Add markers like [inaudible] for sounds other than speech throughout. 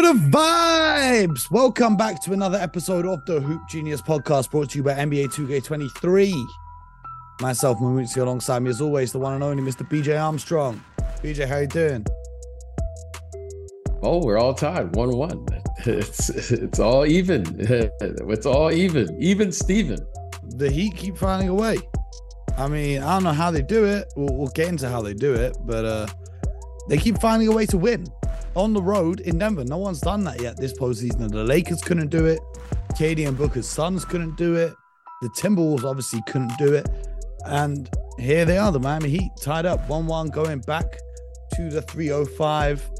know the vibes. Welcome back to another episode of the Hoop Genius podcast brought to you by NBA 2K23. Myself, Mamutsi, alongside me as always, the one and only Mr. BJ Armstrong. BJ, how you doing? Oh, we're all tied, one one. [laughs] It's it's all even. [laughs] It's all even. Even Steven. The Heat keep finding a way. I mean, I don't know how they do it. We'll, we'll get into how they do it, but uh they keep finding a way to win on the road in Denver. No one's done that yet this postseason. The Lakers couldn't do it. KD and Booker's Suns couldn't do it. The Timberwolves obviously couldn't do it. And here they are, the Miami Heat tied up 1 1 going back to the 305.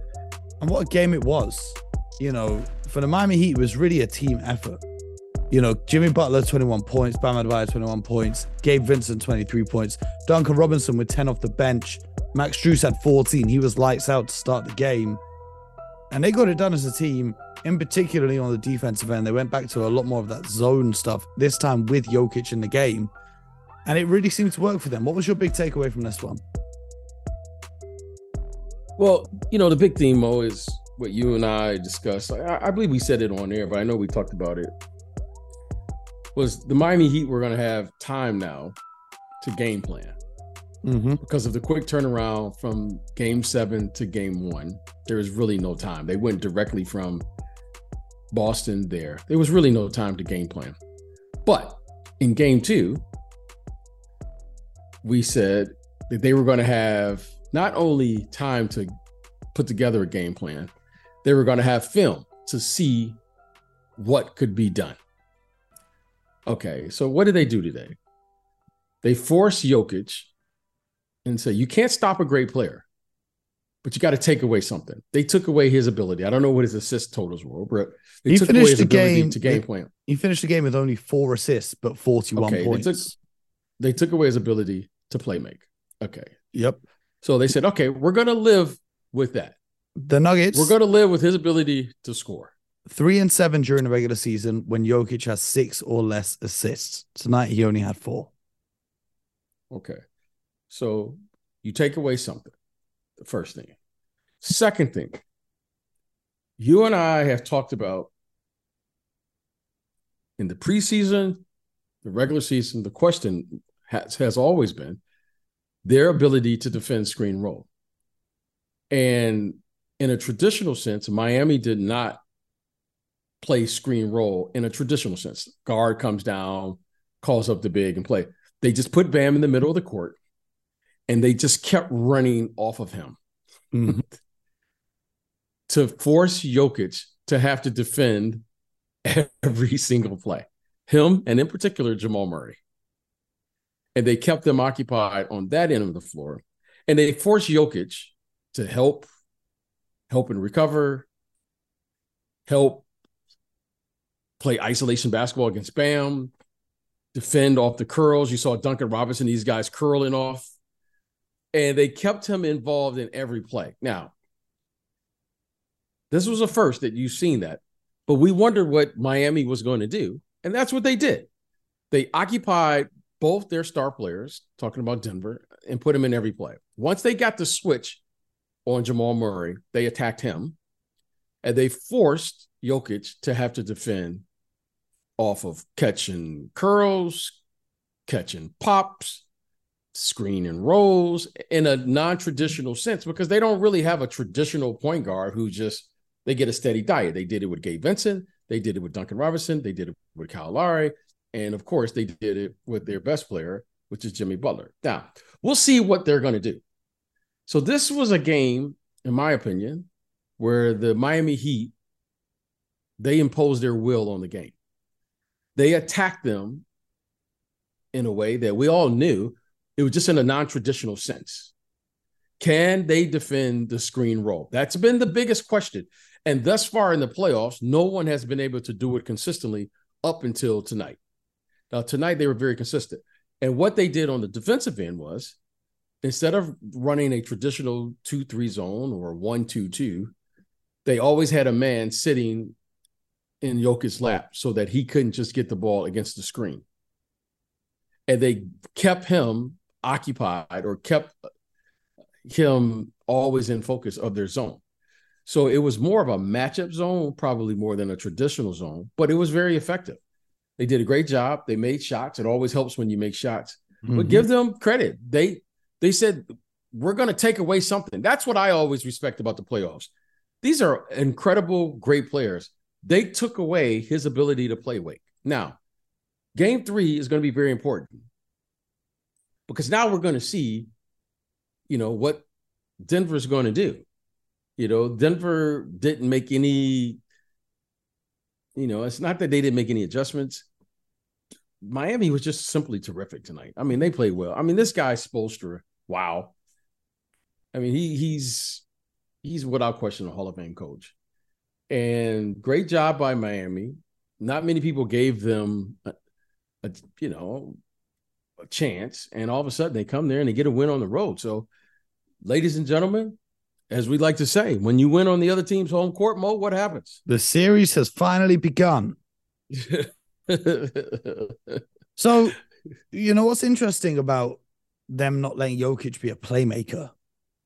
And what a game it was. You know, for the Miami Heat, it was really a team effort. You know, Jimmy Butler, 21 points, Bam Adebayo, 21 points, Gabe Vincent, 23 points, Duncan Robinson with 10 off the bench, Max Strus had 14. He was lights out to start the game. And they got it done as a team, in particularly on the defensive end. They went back to a lot more of that zone stuff, this time with Jokic in the game. And it really seemed to work for them. What was your big takeaway from this one? Well, you know, the big theme, Mo, is what you and I discussed. I, I believe we said it on air, but I know we talked about it. Was the Miami Heat were going to have time now to game plan Mm-hmm. because of the quick turnaround from game seven to game one. There was really no time. They went directly from Boston there. There was really no time to game plan. But in game two, we said that they were going to have not only time to put together a game plan, they were going to have film to see what could be done. Okay, so what did they do today? They forced Jokic and say, you can't stop a great player, but you got to take away something. They took away his ability. I don't know what his assist totals were, but they He took away finished his the game- to game plan. He finished the game with only four assists, but 41 Okay, they points. took- They took away his ability to play make. Okay. yep. So they said, okay, we're going to live with that. The Nuggets, We're going to live with his ability to score. three and seven during the regular season when Jokic has six or less assists. Tonight, he only had four. Okay. So you take away something. The first thing. Second thing. You and I have talked about in the preseason, the regular season, the question has, has always been their ability to defend screen roll. And in a traditional sense, Miami did not play screen roll in a traditional sense. Guard comes down, calls up the big and play. They just put Bam in the middle of the court and they just kept running off of him Mhm. [laughs] to force Jokic to have to defend every [laughs] single play. Him and in particular Jamal Murray. And they kept them occupied on that end of the floor. And they forced Jokic to help, help and recover, help play isolation basketball against Bam, defend off the curls. You saw Duncan Robinson, these guys curling off. And they kept him involved in every play. Now, this was a first that you've seen that, but we wondered what Miami was going to do. And that's what they did. They occupied both their star players, talking about Denver, and put them in every play. Once they got the switch on Jamal Murray, they attacked him and they forced Jokic to have to defend off of catching curls, catching pops, screen and rolls in a non-traditional sense because they don't really have a traditional point guard who just they get a steady diet. They did it with Gabe Vincent, they did it with Duncan Robinson, they did it with Kyle Lowry, and of course they did it with their best player, which is Jimmy Butler. Now, we'll see what they're going to do. So this was a game, in my opinion, where the Miami Heat they imposed their will on the game. They attacked them in a way that we all knew it was just in a non-traditional sense. Can they defend the screen roll? That's been the biggest question. And thus far in the playoffs, no one has been able to do it consistently up until tonight. Now, tonight they were very consistent. And what they did on the defensive end was instead of running a traditional 2 3 zone or 1 2 2, they always had a man sitting in Jokic's lap so that he couldn't just get the ball against the screen. And they kept him occupied or kept him always in focus of their zone. So it was more of a matchup zone, probably more than a traditional zone, but it was very effective. They did a great job. They made shots. It always helps when you make shots. Mm-hmm. But give them credit. They they said we're going to take away something. That's what I always respect about the playoffs. These are incredible, great players. They took away his ability to play make. Now, game three is going to be very important because now we're going to see, you know, what Denver's going to do. You know, Denver didn't make any, you know, it's not that they didn't make any adjustments. Miami was just simply terrific tonight. I mean, they played well. I mean, this guy Spoelstra, wow. I mean, he he's he's without question a Hall of Fame coach. And great job by Miami. Not many people gave them a, a you know chance, and all of a sudden they come there and they get a win on the road. So, ladies and gentlemen, as we like to say, when you win on the other team's home court, Mo, what happens? The series has finally begun. [laughs] so, you know what's interesting about them not letting Jokic be a playmaker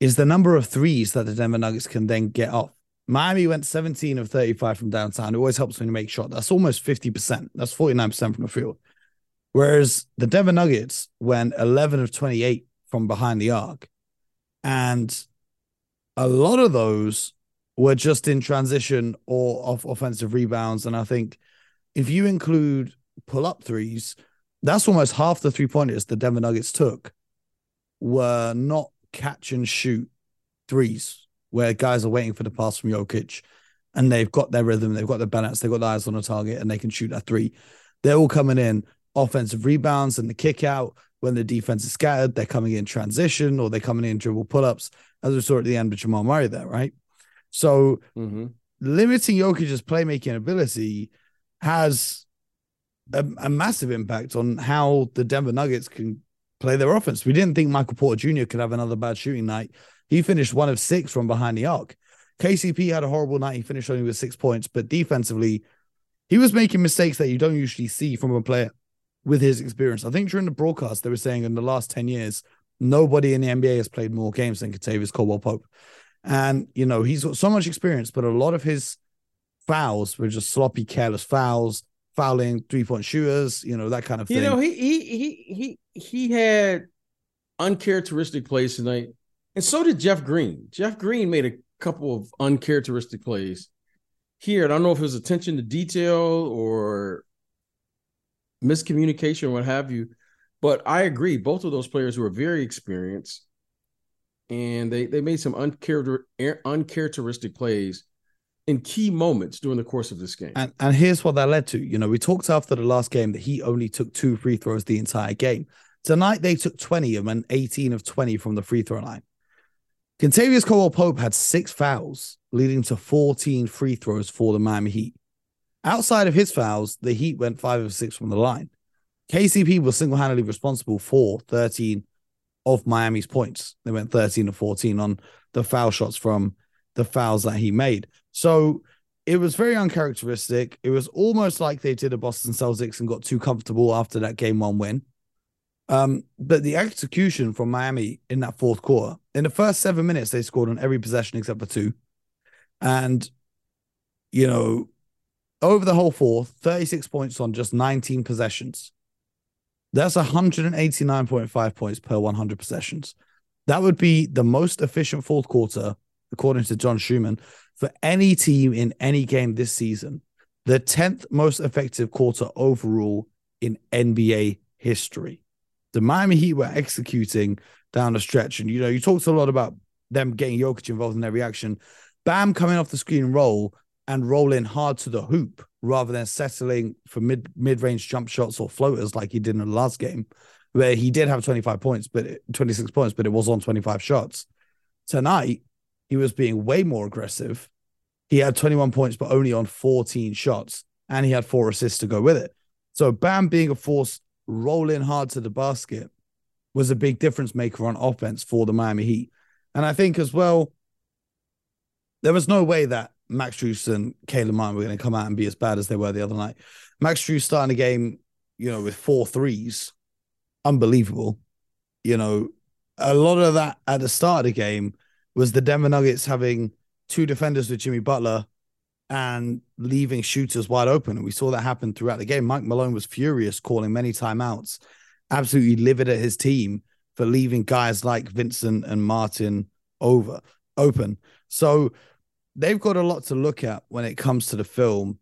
is the number of threes that the Denver Nuggets can then get off. Miami went 17 of 35 from downtown. It always helps when you make shot. That's almost 50%. That's 49% from the field. Whereas the Denver Nuggets went 11 of 28 from behind the arc. And a lot of those were just in transition or off offensive rebounds. And I think if you include pull up threes, that's almost half the three pointers the Denver Nuggets took were not catch and shoot threes where guys are waiting for the pass from Jokic and they've got their rhythm, they've got their balance, they've got their eyes on the target, and they can shoot that three. They're all coming in offensive rebounds and the kick out when the defense is scattered. They're coming in transition or they're coming in dribble pull ups, as we saw at the end with Jamal Murray there, right? So mm-hmm. limiting Jokic's playmaking ability has a, a massive impact on how the Denver Nuggets can play their offense. We didn't think Michael Porter Jr. could have another bad shooting night. He finished one of six from behind the arc. KCP had a horrible night. He finished only with six points, but defensively, he was making mistakes that you don't usually see from a player with his experience. I think during the broadcast, they were saying in the last 10 years, nobody in the NBA has played more games than Kentavious Caldwell Pope. And, you know, he's got so much experience, but a lot of his fouls were just sloppy, careless fouls, fouling three point shooters, you know, that kind of thing. You know, he he he he he had uncharacteristic plays tonight, and so did Jeff Green. Jeff Green made a couple of uncharacteristic plays here. I don't know if it was attention to detail or miscommunication what have you, but I agree. Both of those players were very experienced, and they they made some uncharacter, uncharacteristic plays in key moments during the course of this game. And, and here's what that led to. You know, we talked after the last game that he only took two free throws the entire game. Tonight they took 20 of and 18 of 20 from the free throw line. Kentavious Caldwell Pope had six fouls, leading to 14 free throws for the Miami Heat. Outside of his fouls, the Heat went five of six from the line. KCP was single handedly responsible for 13 of Miami's points. They went 13 to 14 on the foul shots from the fouls that he made. So it was very uncharacteristic. It was almost like they did a Boston Celtics and got too comfortable after that game one win. Um, but the execution from Miami in that fourth quarter, in the first seven minutes, they scored on every possession except for two. And, you know, over the whole fourth, 36 points on just 19 possessions. That's 189.5 points per 100 possessions. That would be the most efficient fourth quarter, according to John Schumann, for any team in any game this season, the 10th most effective quarter overall in NBA history. The Miami Heat were executing down the stretch. And, you know, you talked a lot about them getting Jokic involved in their reaction. Bam coming off the screen and roll and rolling hard to the hoop rather than settling for mid mid range jump shots or floaters like he did in the last game, where he did have 25 points, but 26 points, but it was on 25 shots. Tonight, he was being way more aggressive. He had 21 points, but only on 14 shots, and he had four assists to go with it. So Bam being a force rolling hard to the basket was a big difference maker on offense for the Miami Heat. And I think as well, there was no way that Max Strus and Caleb Martin were going to come out and be as bad as they were the other night. Max Strus starting the game, you know, with four threes, unbelievable. You know, a lot of that at the start of the game was the Denver Nuggets having two defenders with Jimmy Butler and leaving shooters wide open. And we saw that happen throughout the game. Mike Malone was furious, calling many timeouts, absolutely livid at his team for leaving guys like Vincent and Martin over open. So they've got a lot to look at when it comes to the film.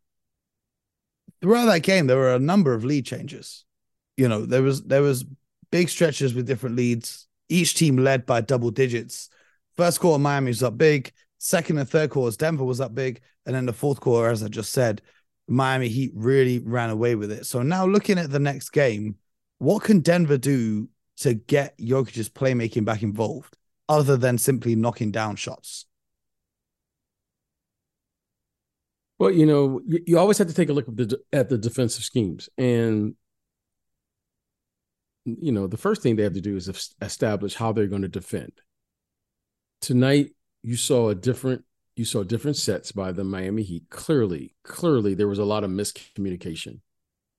Throughout that game, there were a number of lead changes. You know, there was there was big stretches with different leads. Each team led by double digits. First quarter, Miami was up big. Second and third quarters, Denver was up big. And then the fourth quarter, as I just said, Miami Heat really ran away with it. So now looking at the next game, what can Denver do to get Jokic's playmaking back involved other than simply knocking down shots? Well, you know, you, you always have to take a look at the at the defensive schemes, and you know, the first thing they have to do is establish how they're going to defend. Tonight, you saw a different you saw different sets by the Miami Heat. Clearly, clearly there was a lot of miscommunication.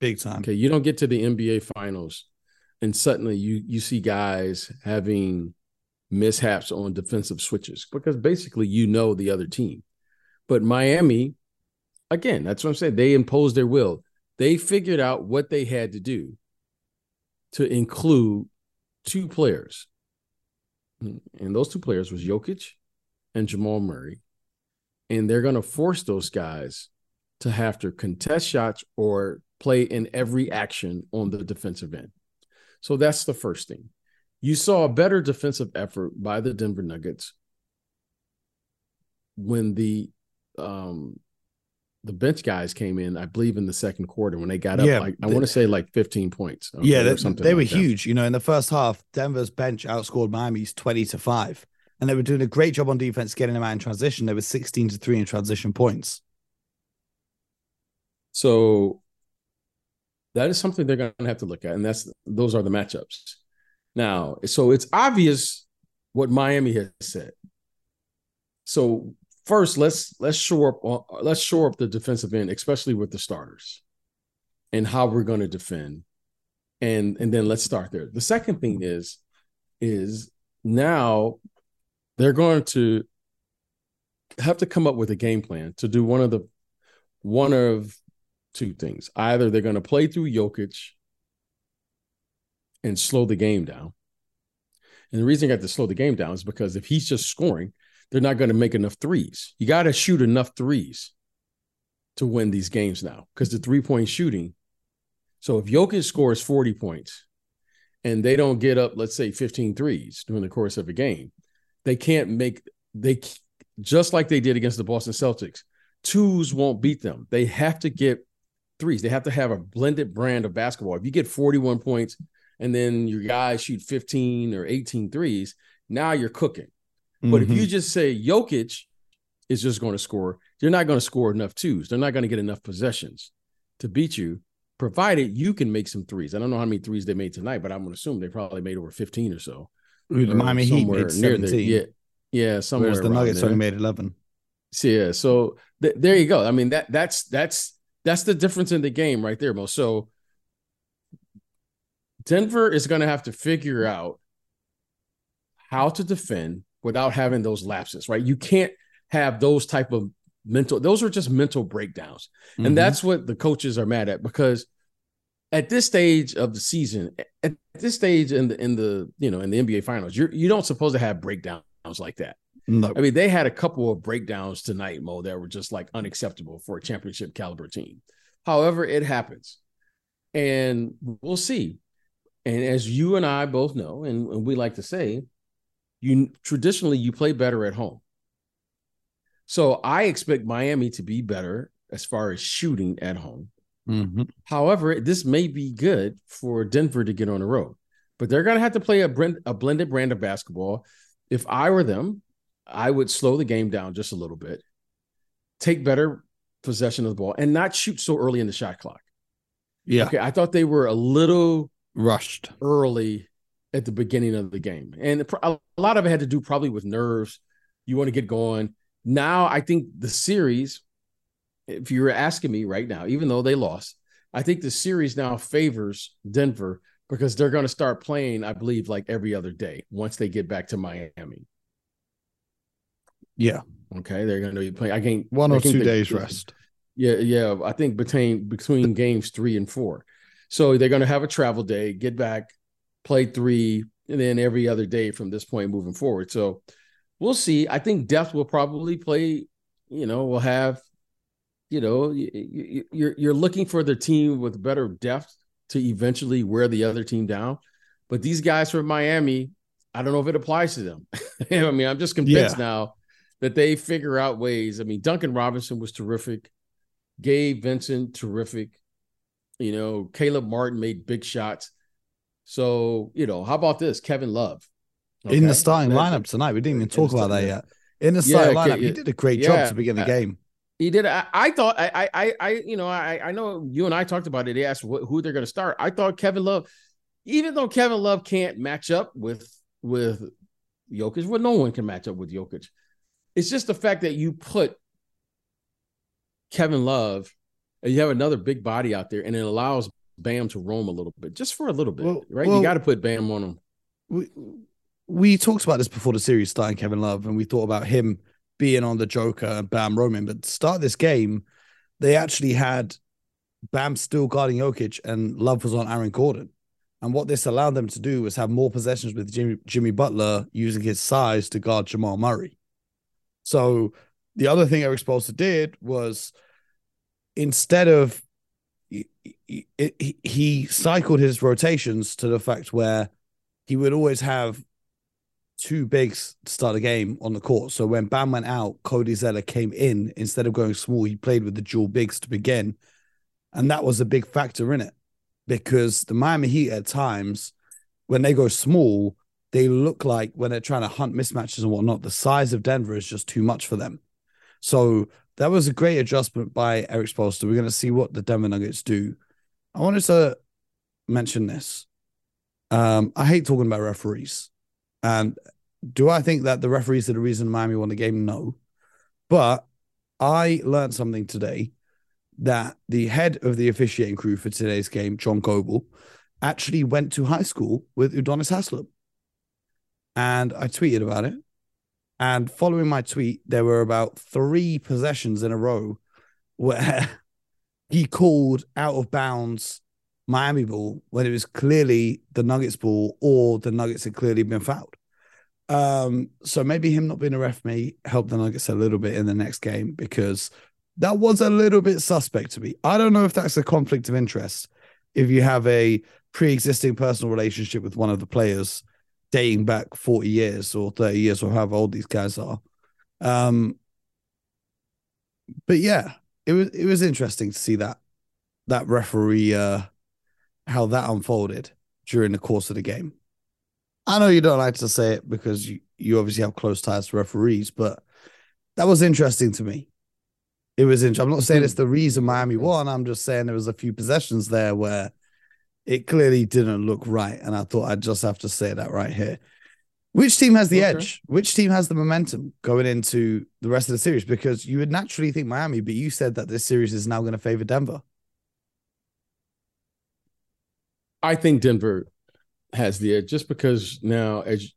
Big time. Okay, you don't get to the NBA finals and suddenly you you see guys having mishaps on defensive switches because basically you know the other team. But Miami, again, that's what I'm saying. They imposed their will. They figured out what they had to do to include two players. And those two players was Jokic and Jamal Murray. And they're going to force those guys to have to contest shots or play in every action on the defensive end. So that's the first thing. You saw a better defensive effort by the Denver Nuggets when the um the bench guys came in, I believe, in the second quarter when they got up. Yeah, like I want to say like 15 points. Okay, yeah, they, they were huge. You know, in the first half, Denver's bench outscored Miami's 20 to 5. And they were doing a great job on defense getting them out in transition. They were 16 to 3 in transition points. So that is something they're going to have to look at, and that's those are the matchups. Now, so it's obvious what Miami has said. So first, let's let's shore up let's shore up the defensive end, especially with the starters, and how we're going to defend, and and then let's start there. The second thing is is now they're going to have to come up with a game plan to do one of the one of two things. Either they're going to play through Jokic and slow the game down. And the reason I got to slow the game down is because if he's just scoring, they're not going to make enough threes. You got to shoot enough threes to win these games now because the three point shooting. So if Jokic scores 40 points and they don't get up, let's say 15 threes during the course of a game, they can't make, they just like they did against the Boston Celtics, twos won't beat them. They have to get threes. They have to have a blended brand of basketball. If you get 41 points and then your guys shoot 15 or 18 threes, now you're cooking. Mm-hmm. But if you mm-hmm. just say Jokic is just going to score, they're not going to score enough twos. They're not going to get enough possessions to beat you, provided you can make some threes. I don't know how many threes they made tonight, but I'm going to assume they probably made over 15 or so. The Miami Heat made 17. The, yeah, yeah, somewhere. Whereas the Nuggets only made 11. So, yeah, so th- there you go. I mean that that's that's that's the difference in the game right there, Mo. So Denver is going to have to figure out how to defend without having those lapses, right? You can't have those type of mental those are just mental breakdowns. Mm-hmm. And that's what the coaches are mad at because at this stage of the season, at this stage in the in the you know in the NBA finals, you're you don't supposed to have breakdowns like that. No. I mean, they had a couple of breakdowns tonight, Mo, that were just like unacceptable for a championship caliber team. However, it happens. And we'll see. And as you and I both know, and, and we like to say, you traditionally you play better at home. So I expect Miami to be better as far as shooting at home. Mm-hmm. However, this may be good for Denver to get on the road, but they're going to have to play a, blend, a blended brand of basketball. If I were them, I would slow the game down just a little bit, take better possession of the ball, and not shoot so early in the shot clock. Yeah. Okay. I thought they were a little rushed early at the beginning of the game. And a lot of it had to do probably with nerves. You want to get going. Now, I think the series, if you're asking me right now, even though they lost, I think the series now favors Denver because they're going to start playing, I believe, like every other day once they get back to Miami. Yeah. Okay, they're going to be playing. I think one or two days rest. Yeah, yeah. I think between between [laughs] games three and four, so they're going to have a travel day, get back, play three, and then every other day from this point moving forward. So we'll see. I think depth will probably play. You know, we'll have. You know, you're you're looking for the team with better depth to eventually wear the other team down. But these guys from Miami, I don't know if it applies to them. [laughs] I mean, I'm just convinced yeah. now that they figure out ways. I mean, Duncan Robinson was terrific. Gabe Vincent, terrific. You know, Caleb Martin made big shots. So, you know, how about this? Kevin Love. Okay? In the starting lineup tonight. We didn't even talk about that yet. In the starting yeah, lineup, he did a great yeah, job to begin the game. He did. I, I thought I, I, I, you know, I, I know you and I talked about it. They asked what, who they're going to start. I thought Kevin Love, even though Kevin Love can't match up with with Jokic, well, no one can match up with Jokic. It's just the fact that you put Kevin Love and you have another big body out there, and it allows Bam to roam a little bit, just for a little bit, well, right? Well, you got to put Bam on him. We we talked about this before the series starting, Kevin Love, and we thought about him being on the Joker and Bam roaming. But start this game, they actually had Bam still guarding Jokic and Love was on Aaron Gordon. And what this allowed them to do was have more possessions with Jimmy, Jimmy Butler using his size to guard Jamal Murray. So the other thing Erik Spoelstra did was instead of he, he, cycled his rotations to the fact where he would always have two bigs to start a game on the court. So when Bam went out, Cody Zeller came in. Instead of going small, he played with the dual bigs to begin. And that was a big factor in it because the Miami Heat at times, when they go small, they look like when they're trying to hunt mismatches and whatnot, the size of Denver is just too much for them. So that was a great adjustment by Erik Spoelstra. We're going to see what the Denver Nuggets do. I wanted to mention this. Um, I hate talking about referees. And do I think that the referees are the reason Miami won the game? No. But I learned something today that the head of the officiating crew for today's game, John Goble, actually went to high school with Udonis Haslem. And I tweeted about it. And following my tweet, there were about three possessions in a row where [laughs] he called out of bounds Miami ball when it was clearly the Nuggets ball or the Nuggets had clearly been fouled. Um, so maybe him not being a ref may help the Nuggets a little bit in the next game because that was a little bit suspect to me. I don't know if that's a conflict of interest. If you have a pre-existing personal relationship with one of the players dating back 40 years or 30 years or however old these guys are. Um, but yeah, it was it was interesting to see that that referee uh how that unfolded during the course of the game. I know you don't like to say it because you, you obviously have close ties to referees, but that was interesting to me. It was interesting. I'm not saying it's the reason Miami won. I'm just saying there was a few possessions there where it clearly didn't look right. And I thought I'd just have to say that right here. Which team has the okay. edge? Which team has the momentum going into the rest of the series? Because you would naturally think Miami, but you said that this series is now going to favor Denver. I think Denver has the edge just because now as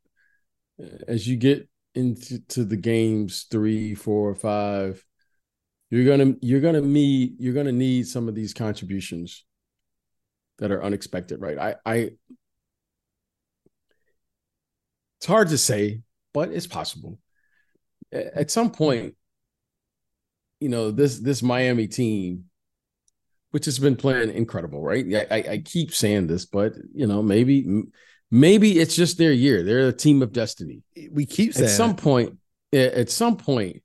as you get into the games three, four, five, you're gonna you're gonna need you're gonna need some of these contributions that are unexpected, right? I I it's hard to say, but it's possible. At some point, you know, this this Miami team which has been playing incredible, right? I, I, I keep saying this, but you know, maybe maybe it's just their year. They're a team of destiny. We keep saying at some it. point, at some point,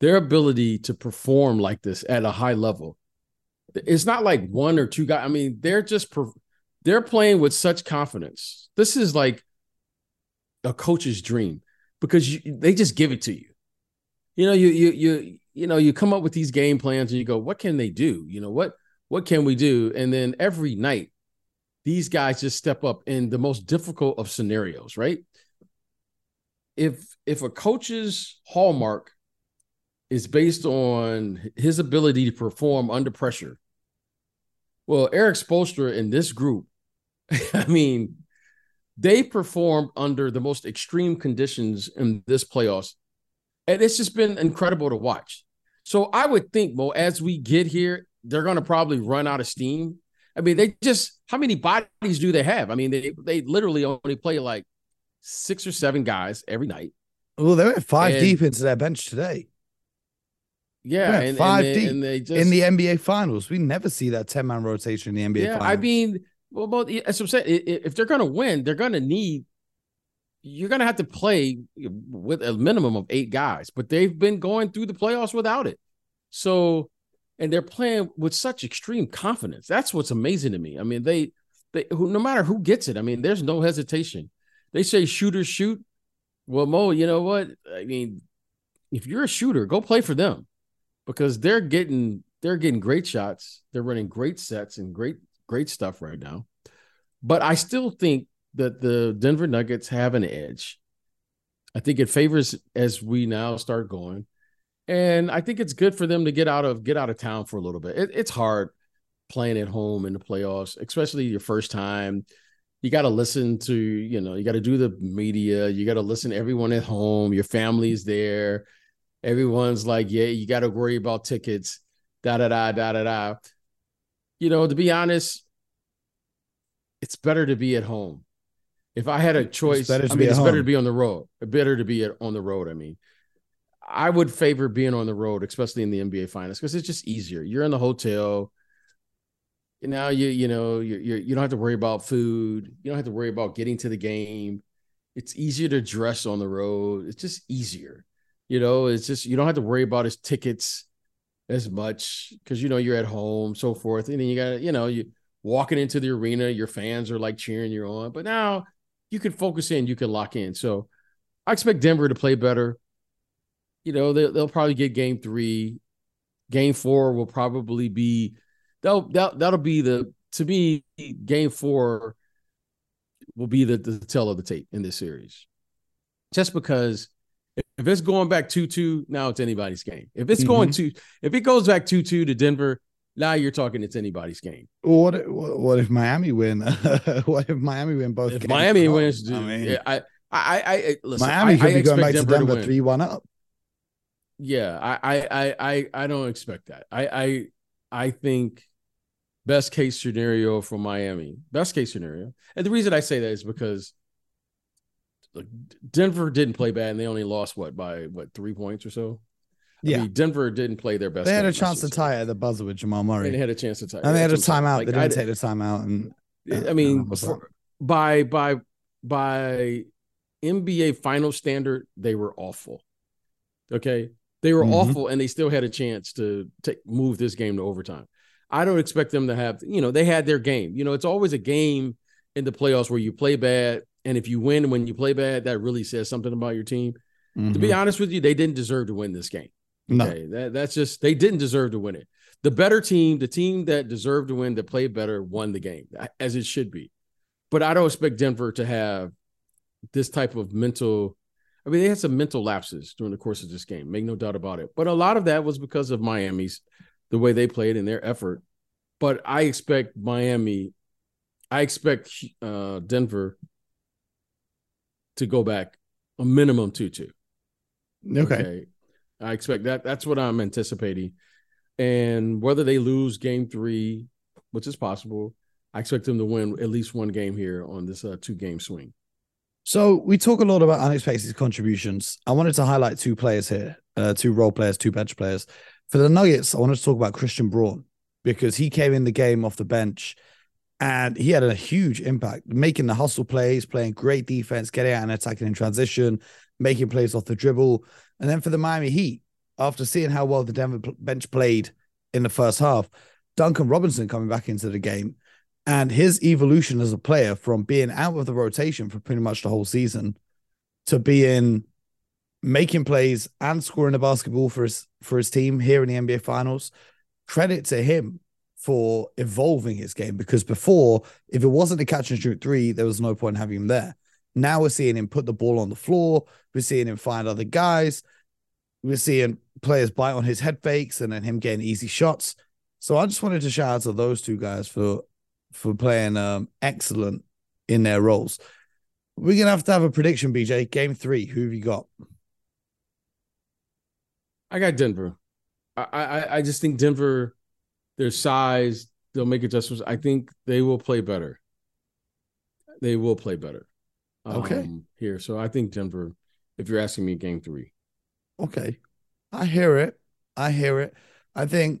their ability to perform like this at a high level, it's not like one or two guys. I mean, they're just they're playing with such confidence. This is like a coach's dream because you, they just give it to you. You know, you you you you know, you come up with these game plans and you go, what can they do? You know, what what can we do? And then every night, these guys just step up in the most difficult of scenarios, right? If if a coach's hallmark is based on his ability to perform under pressure, well, Erik Spoelstra in this group, [laughs] I mean, they performed under the most extreme conditions in this playoffs And it's just been incredible to watch. So I would think, Mo, as we get here, they're going to probably run out of steam. I mean, they just how many bodies do they have? I mean, they they literally only play like six or seven guys every night. Well, they went five and, deep into their bench today. Yeah, and, five and they, deep and they just, in the NBA Finals. We never see that ten man rotation in the NBA. Yeah, finals. I mean, well, well, as I'm saying, if they're going to win, they're going to need. You're going to have to play with a minimum of eight guys, but they've been going through the playoffs without it. So, and they're playing with such extreme confidence. That's what's amazing to me. I mean, they, they, no matter who gets it, I mean, there's no hesitation. They say shooters shoot. Well, Mo, you know what? I mean, if you're a shooter, go play for them because they're getting they're getting great shots. They're running great sets and great great stuff right now. But I still think that the Denver Nuggets have an edge. I think it favors as we now start going. And I think it's good for them to get out of get out of town for a little bit. It, it's hard playing at home in the playoffs, especially your first time. You got to listen to, you know, you got to do the media. You got to listen to everyone at home. Your family's there everyone's like, yeah, you got to worry about tickets, da da da da da da. You know, to be honest, it's better to be at home. If I had a choice, I mean, it's home. better to be on the road. Better to be on the road. I mean, I would favor being on the road, especially in the NBA Finals, because it's just easier. You're in the hotel. Now you you know you you you don't have to worry about food. You don't have to worry about getting to the game. It's easier to dress on the road. It's just easier. You know, it's just you don't have to worry about his tickets as much because you know you're at home, so forth. And then you got you know you walking into the arena, your fans are like cheering you on. But now you can focus in, you can lock in. So I expect Denver to play better. You know, they, they'll probably get game three. Game four will probably be that'll that, that'll be the to me game four will be the, the tell of the tape in this series. Just because if it's going back 2 2, now it's anybody's game. If it's mm-hmm. going to, if it goes back 2 2 to Denver, now you're talking it's anybody's game. What what if Miami win? [laughs] what if Miami win both? If Miami wins, dude, I mean, yeah, I, I, I, listen, Miami could I, be going back Denver to Denver three one up. Yeah, I, I, I, I don't expect that. I, I, I think best case scenario for Miami, best case scenario, and the reason I say that is because Look, Denver didn't play bad, and they only lost what by what three points or so. Yeah, I mean, Denver didn't play their best. They had a chance to tie at the buzzer with Jamal Murray. And they had a chance to tie, and they had a timeout. Like, they didn't I, take the timeout, and I mean, for, by by by NBA final standard, they were awful. Okay, they were mm-hmm. awful, and they still had a chance to take move this game to overtime. I don't expect them to have, you know, they had their game. You know, it's always a game in the playoffs where you play bad and if you win when you play bad, that really says something about your team. Mm-hmm. To be mm-hmm. honest with you, they didn't deserve to win this game. No. Okay? That, that's just they didn't deserve to win it. The better team, the team that deserved to win, that played better, won the game as it should be. But I don't expect Denver to have this type of mental. I mean, they had some mental lapses during the course of this game, make no doubt about it. But a lot of that was because of Miami's the way they played and their effort. But I expect Miami, I expect uh, Denver to go back a minimum 2 2. Okay. okay. I expect that. That's what I'm anticipating. And whether they lose game three, which is possible, I expect them to win at least one game here on this uh, two game swing. So we talk a lot about unexpected contributions. I wanted to highlight two players here, uh, two role players, two bench players. For the Nuggets, I wanted to talk about Christian Braun because he came in the game off the bench and he had a huge impact, making the hustle plays, playing great defense, getting out and attacking in transition, making plays off the dribble. And then for the Miami Heat, after seeing how well the Denver bench played in the first half, Duncan Robinson coming back into the game and his evolution as a player from being out of the rotation for pretty much the whole season to being making plays and scoring the basketball for his for his team here in the NBA finals. Credit to him for evolving his game because before, if it wasn't a catch and shoot three, there was no point having him there. Now we're seeing him put the ball on the floor. We're seeing him find other guys. We're seeing players bite on his head fakes and then him getting easy shots. So I just wanted to shout out to those two guys for for playing um, excellent in their roles. We're gonna have to have a prediction, BJ. Game three. Who have you got? I got Denver. I, I I just think Denver, their size, they'll make adjustments. I think they will play better. They will play better. Okay. Um, here, so I think Denver. If you're asking me, game three. Okay. I hear it. I hear it. I think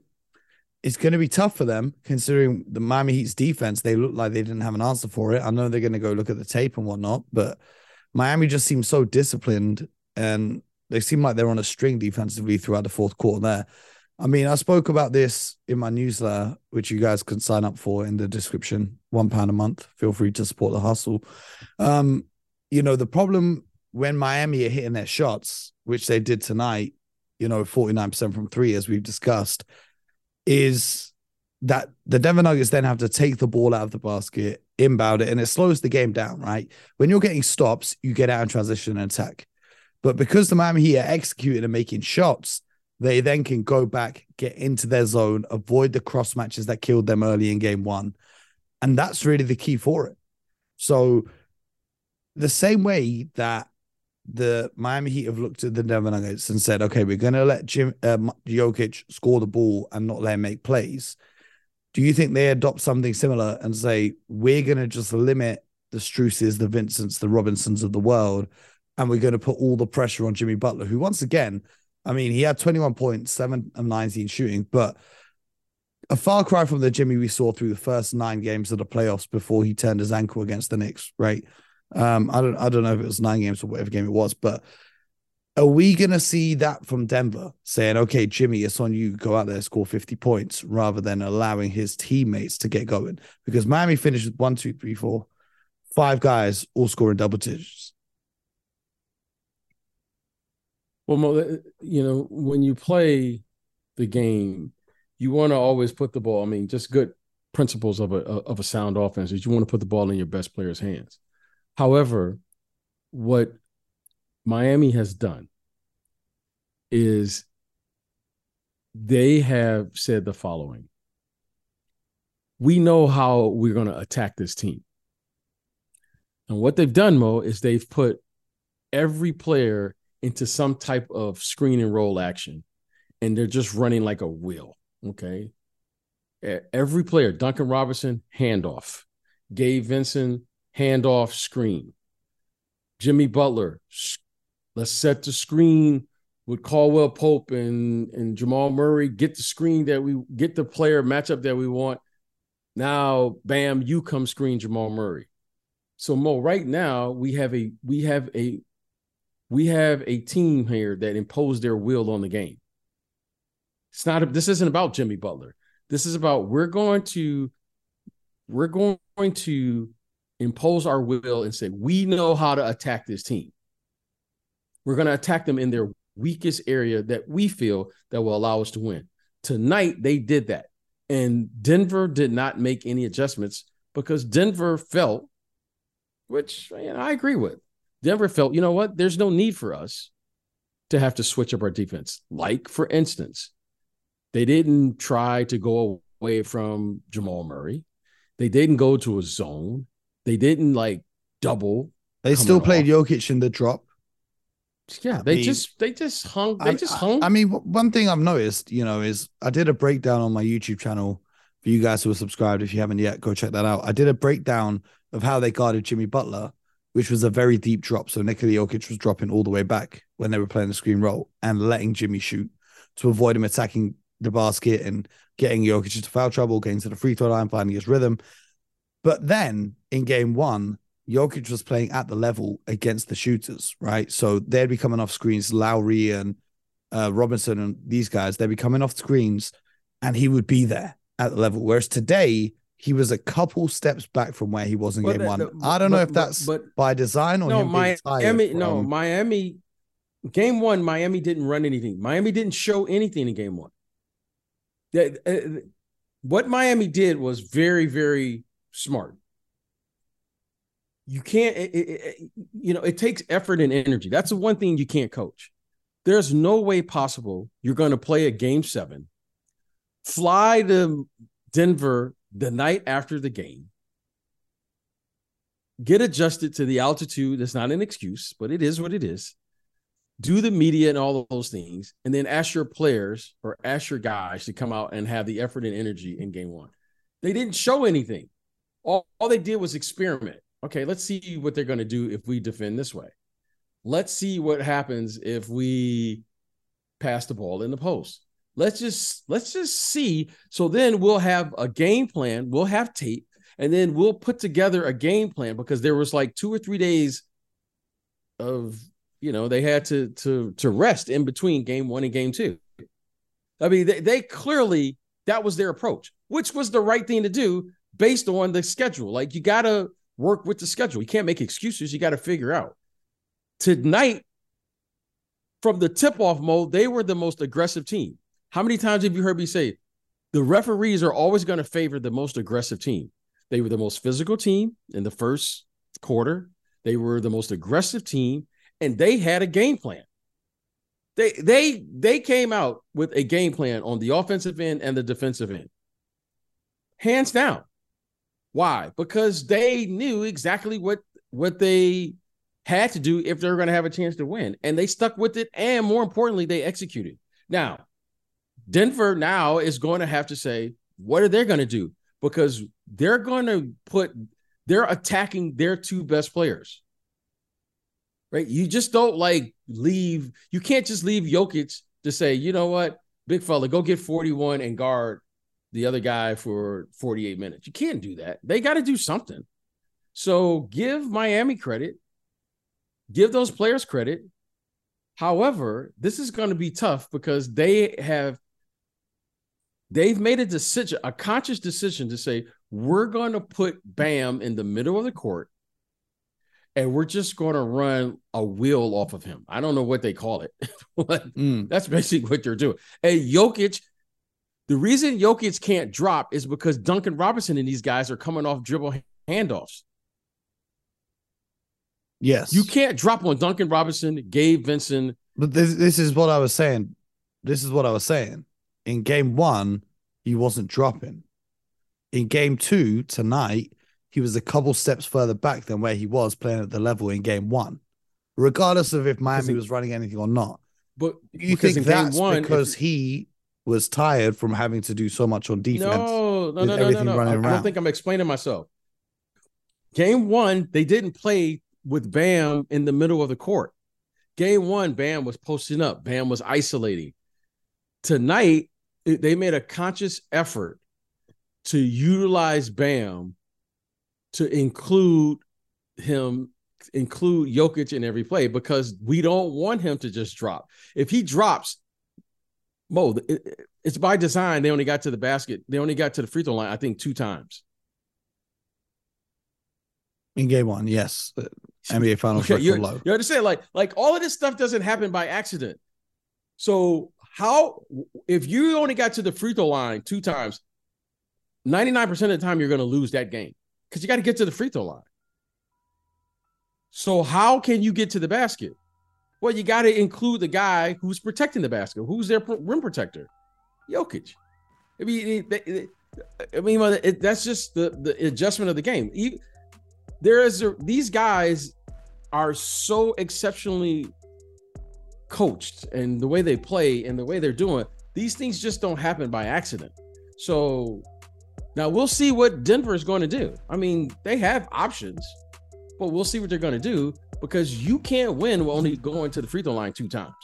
it's going to be tough for them considering the Miami Heat's defense. They look like they didn't have an answer for it. I know they're going to go look at the tape and whatnot, but Miami just seems so disciplined and they seem like they're on a string defensively throughout the fourth quarter there. I mean, I spoke about this in my newsletter, which you guys can sign up for in the description. One pound a month. Feel free to support the hustle. Um, you know, the problem when Miami are hitting their shots, which they did tonight, you know, 49% from three, as we've discussed, is that the Denver Nuggets then have to take the ball out of the basket, inbound it, and it slows the game down, right? When you're getting stops, you get out in transition and attack. But because the Miami Heat are executing and making shots, they then can go back, get into their zone, avoid the cross matches that killed them early in game one. And that's really the key for it. So, the same way that the Miami Heat have looked at the Denver Nuggets and said, okay, we're going to let Jim uh, Jokic score the ball and not let him make plays. Do you think they adopt something similar and say, we're going to just limit the Struces, the Vincents, the Robinsons of the world, and we're going to put all the pressure on Jimmy Butler, who, once again, I mean, he had 21 points, 7 of 19 shooting, but a far cry from the Jimmy we saw through the first nine games of the playoffs before he turned his ankle against the Knicks, right? Um, I don't I don't know if it was nine games or whatever game it was, but are we gonna see that from Denver saying, okay, Jimmy, it's on you, go out there, score 50 points, rather than allowing his teammates to get going? Because Miami finished with one, two, three, four, five guys all scoring double digits. Well, Mo, eh, you know, when you play the game, you want to always put the ball. I mean, just good principles of a of a sound offense is you want to put the ball in your best player's hands. However, what Miami has done is they have said the following We know how we're going to attack this team. And what they've done, Mo, is they've put every player into some type of screen and roll action, and they're just running like a wheel. Okay. Every player, Duncan Robinson, handoff. Gabe Vincent, handoff screen. Jimmy Butler, let's set the screen with Caldwell Pope and, and Jamal Murray, get the screen that we get the player matchup that we want. Now, bam, you come screen Jamal Murray. So Mo, right now we have a we have a we have a team here that imposed their will on the game. It's not this isn't about Jimmy Butler. This is about we're going to we're going to impose our will and say, we know how to attack this team. We're going to attack them in their weakest area that we feel that will allow us to win. Tonight, they did that. And Denver did not make any adjustments because Denver felt, which you know, I agree with, Denver felt, you know what, there's no need for us to have to switch up our defense. Like, for instance, they didn't try to go away from Jamal Murray. They didn't go to a zone. They didn't like double. They still played off. Jokic in the drop. Yeah, they I mean, just they just hung. They I, just hung. I mean, one thing I've noticed, you know, is I did a breakdown on my YouTube channel for you guys who are subscribed. If you haven't yet, go check that out. I did a breakdown of how they guarded Jimmy Butler, which was a very deep drop. So Nikola Jokic was dropping all the way back when they were playing the screen roll and letting Jimmy shoot to avoid him attacking the basket and getting Jokic into foul trouble, getting to the free throw line, finding his rhythm. But then in game one, Jokic was playing at the level against the shooters, right? So they'd be coming off screens, Lowry and uh, Robinson and these guys, they'd be coming off screens and he would be there at the level. Whereas today, he was a couple steps back from where he was in game one. I don't but, know if that's but, but, by design or no. Miami, no, Miami. Game one, Miami didn't run anything. Miami didn't show anything in game one. Uh, what Miami did was very, very smart. You can't, it, it, you know, it takes effort and energy. That's the one thing you can't coach. There's no way possible you're going to play a game seven, fly to Denver the night after the game, get adjusted to the altitude. That's not an excuse, but it is what it is. do the media and all those things, and then ask your players or ask your guys to come out and have the effort and energy in game one. They didn't show anything. All, all they did was experiment. Okay, let's see what they're going to do if we defend this way. Let's see what happens if we pass the ball in the post. Let's just let's just see. So then we'll have a game plan. We'll have tape, and then we'll put together a game plan because there was like two or three days of you know they had to to to rest in between game one and game two. I mean, they, they clearly that was their approach, which was the right thing to do based on the schedule. Like you got to work with the schedule. You can't make excuses. You got to figure out. Tonight, from the tip off Mo, they were the most aggressive team. How many times have you heard me say the referees are always going to favor the most aggressive team? They were the most physical team in the first quarter. They were the most aggressive team, and they had a game plan. They they they came out with a game plan on the offensive end and the defensive end. Hands down. Why? Because they knew exactly what what they had to do if they were going to have a chance to win, and they stuck with it. And more importantly, they executed. Now, Denver now is going to have to say, what are they going to do? Because they're going to put, they're attacking their two best players. Right? You just don't like leave, you can't just leave Jokic to say, you know what, big fella, go get 41 and guard the other guy for 48 minutes. You can't do that. They got to do something. So give Miami credit, give those players credit. However, this is going to be tough because they have they've made a decision, a conscious decision to say, we're going to put Bam in the middle of the court and we're just going to run a wheel off of him. I don't know what they call it, [laughs] but mm. that's basically what they're doing. And Jokic, the reason Jokic can't drop is because Duncan Robinson and these guys are coming off dribble handoffs. Yes. You can't drop on Duncan Robinson, Gabe Vincent. But this, this is what I was saying. This is what I was saying in game one, he wasn't dropping. In game two tonight, he was a couple steps further back than where he was playing at the level in game one, regardless of if Miami was running anything or not. But you think that's one, because if, he was tired from having to do so much on defense? No, no, no, no, no, no. I, I don't think I'm explaining myself. Game one, they didn't play with Bam in the middle of the court. Game one, Bam was posting up. Bam was isolating. Tonight, they made a conscious effort to utilize Bam to include him, include Jokic in every play because we don't want him to just drop. If he drops, Mo, it's by design. They only got to the basket. They only got to the free throw line, I think, two times. In game one, yes. Uh, the NBA Finals okay, you're, low. You understand? Like, like all of this stuff doesn't happen by accident. So how if you only got to the free throw line two times, 99% of the time you're going to lose that game because you got to get to the free throw line. So how can you get to the basket? Well, you got to include the guy who's protecting the basket. Who's their rim protector? Jokic. I mean, I mean, it, that's just the the adjustment of the game. There is a, these guys are so exceptionally coached and the way they play and the way they're doing, these things just don't happen by accident. So now we'll see what Denver is going to do. I mean, they have options, but we'll see what they're going to do because you can't win with only going to the free throw line two times.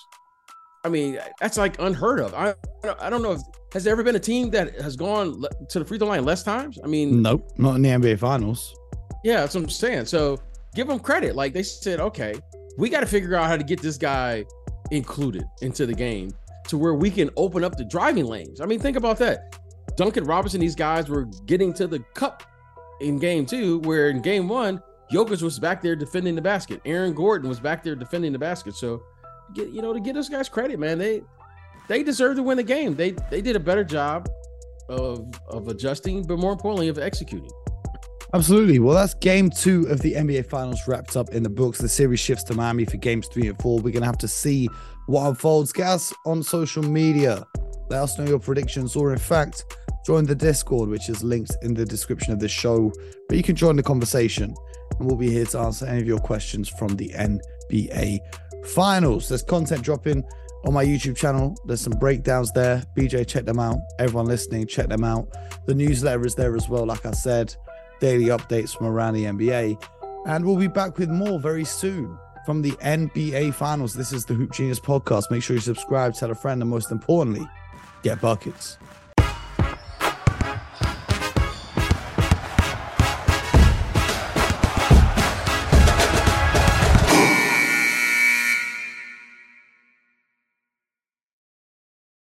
I mean, that's like unheard of. I I don't know if has there ever been a team that has gone to the free throw line less times. I mean, nope, not in the NBA Finals. Yeah, that's what I'm saying. So give them credit. Like they said, okay, we got to figure out how to get this guy included into the game to where we can open up the driving lanes. I mean, think about that. Duncan Robinson, these guys were getting to the cup in game two, where in game one, Jokic was back there defending the basket. Aaron Gordon was back there defending the basket. So, get you know, to give those guys credit, man, they they deserve to win the game. They they did a better job of of adjusting, but more importantly, of executing. Absolutely. Well, that's game two of the NBA Finals wrapped up in the books. The series shifts to Miami for games three and four. We're going to have to see what unfolds. Us on social media. Let us know your predictions, or in fact, join the Discord, which is linked in the description of the show. But you can join the conversation, and we'll be here to answer any of your questions from the NBA finals. There's content dropping on my YouTube channel. There's some breakdowns there. BJ, check them out. Everyone listening, check them out. The newsletter is there as well, like I said, daily updates from around the NBA. And we'll be back with more very soon from the NBA finals. This is the Hoop Genius podcast. Make sure you subscribe, tell a friend, and most importantly, get buckets.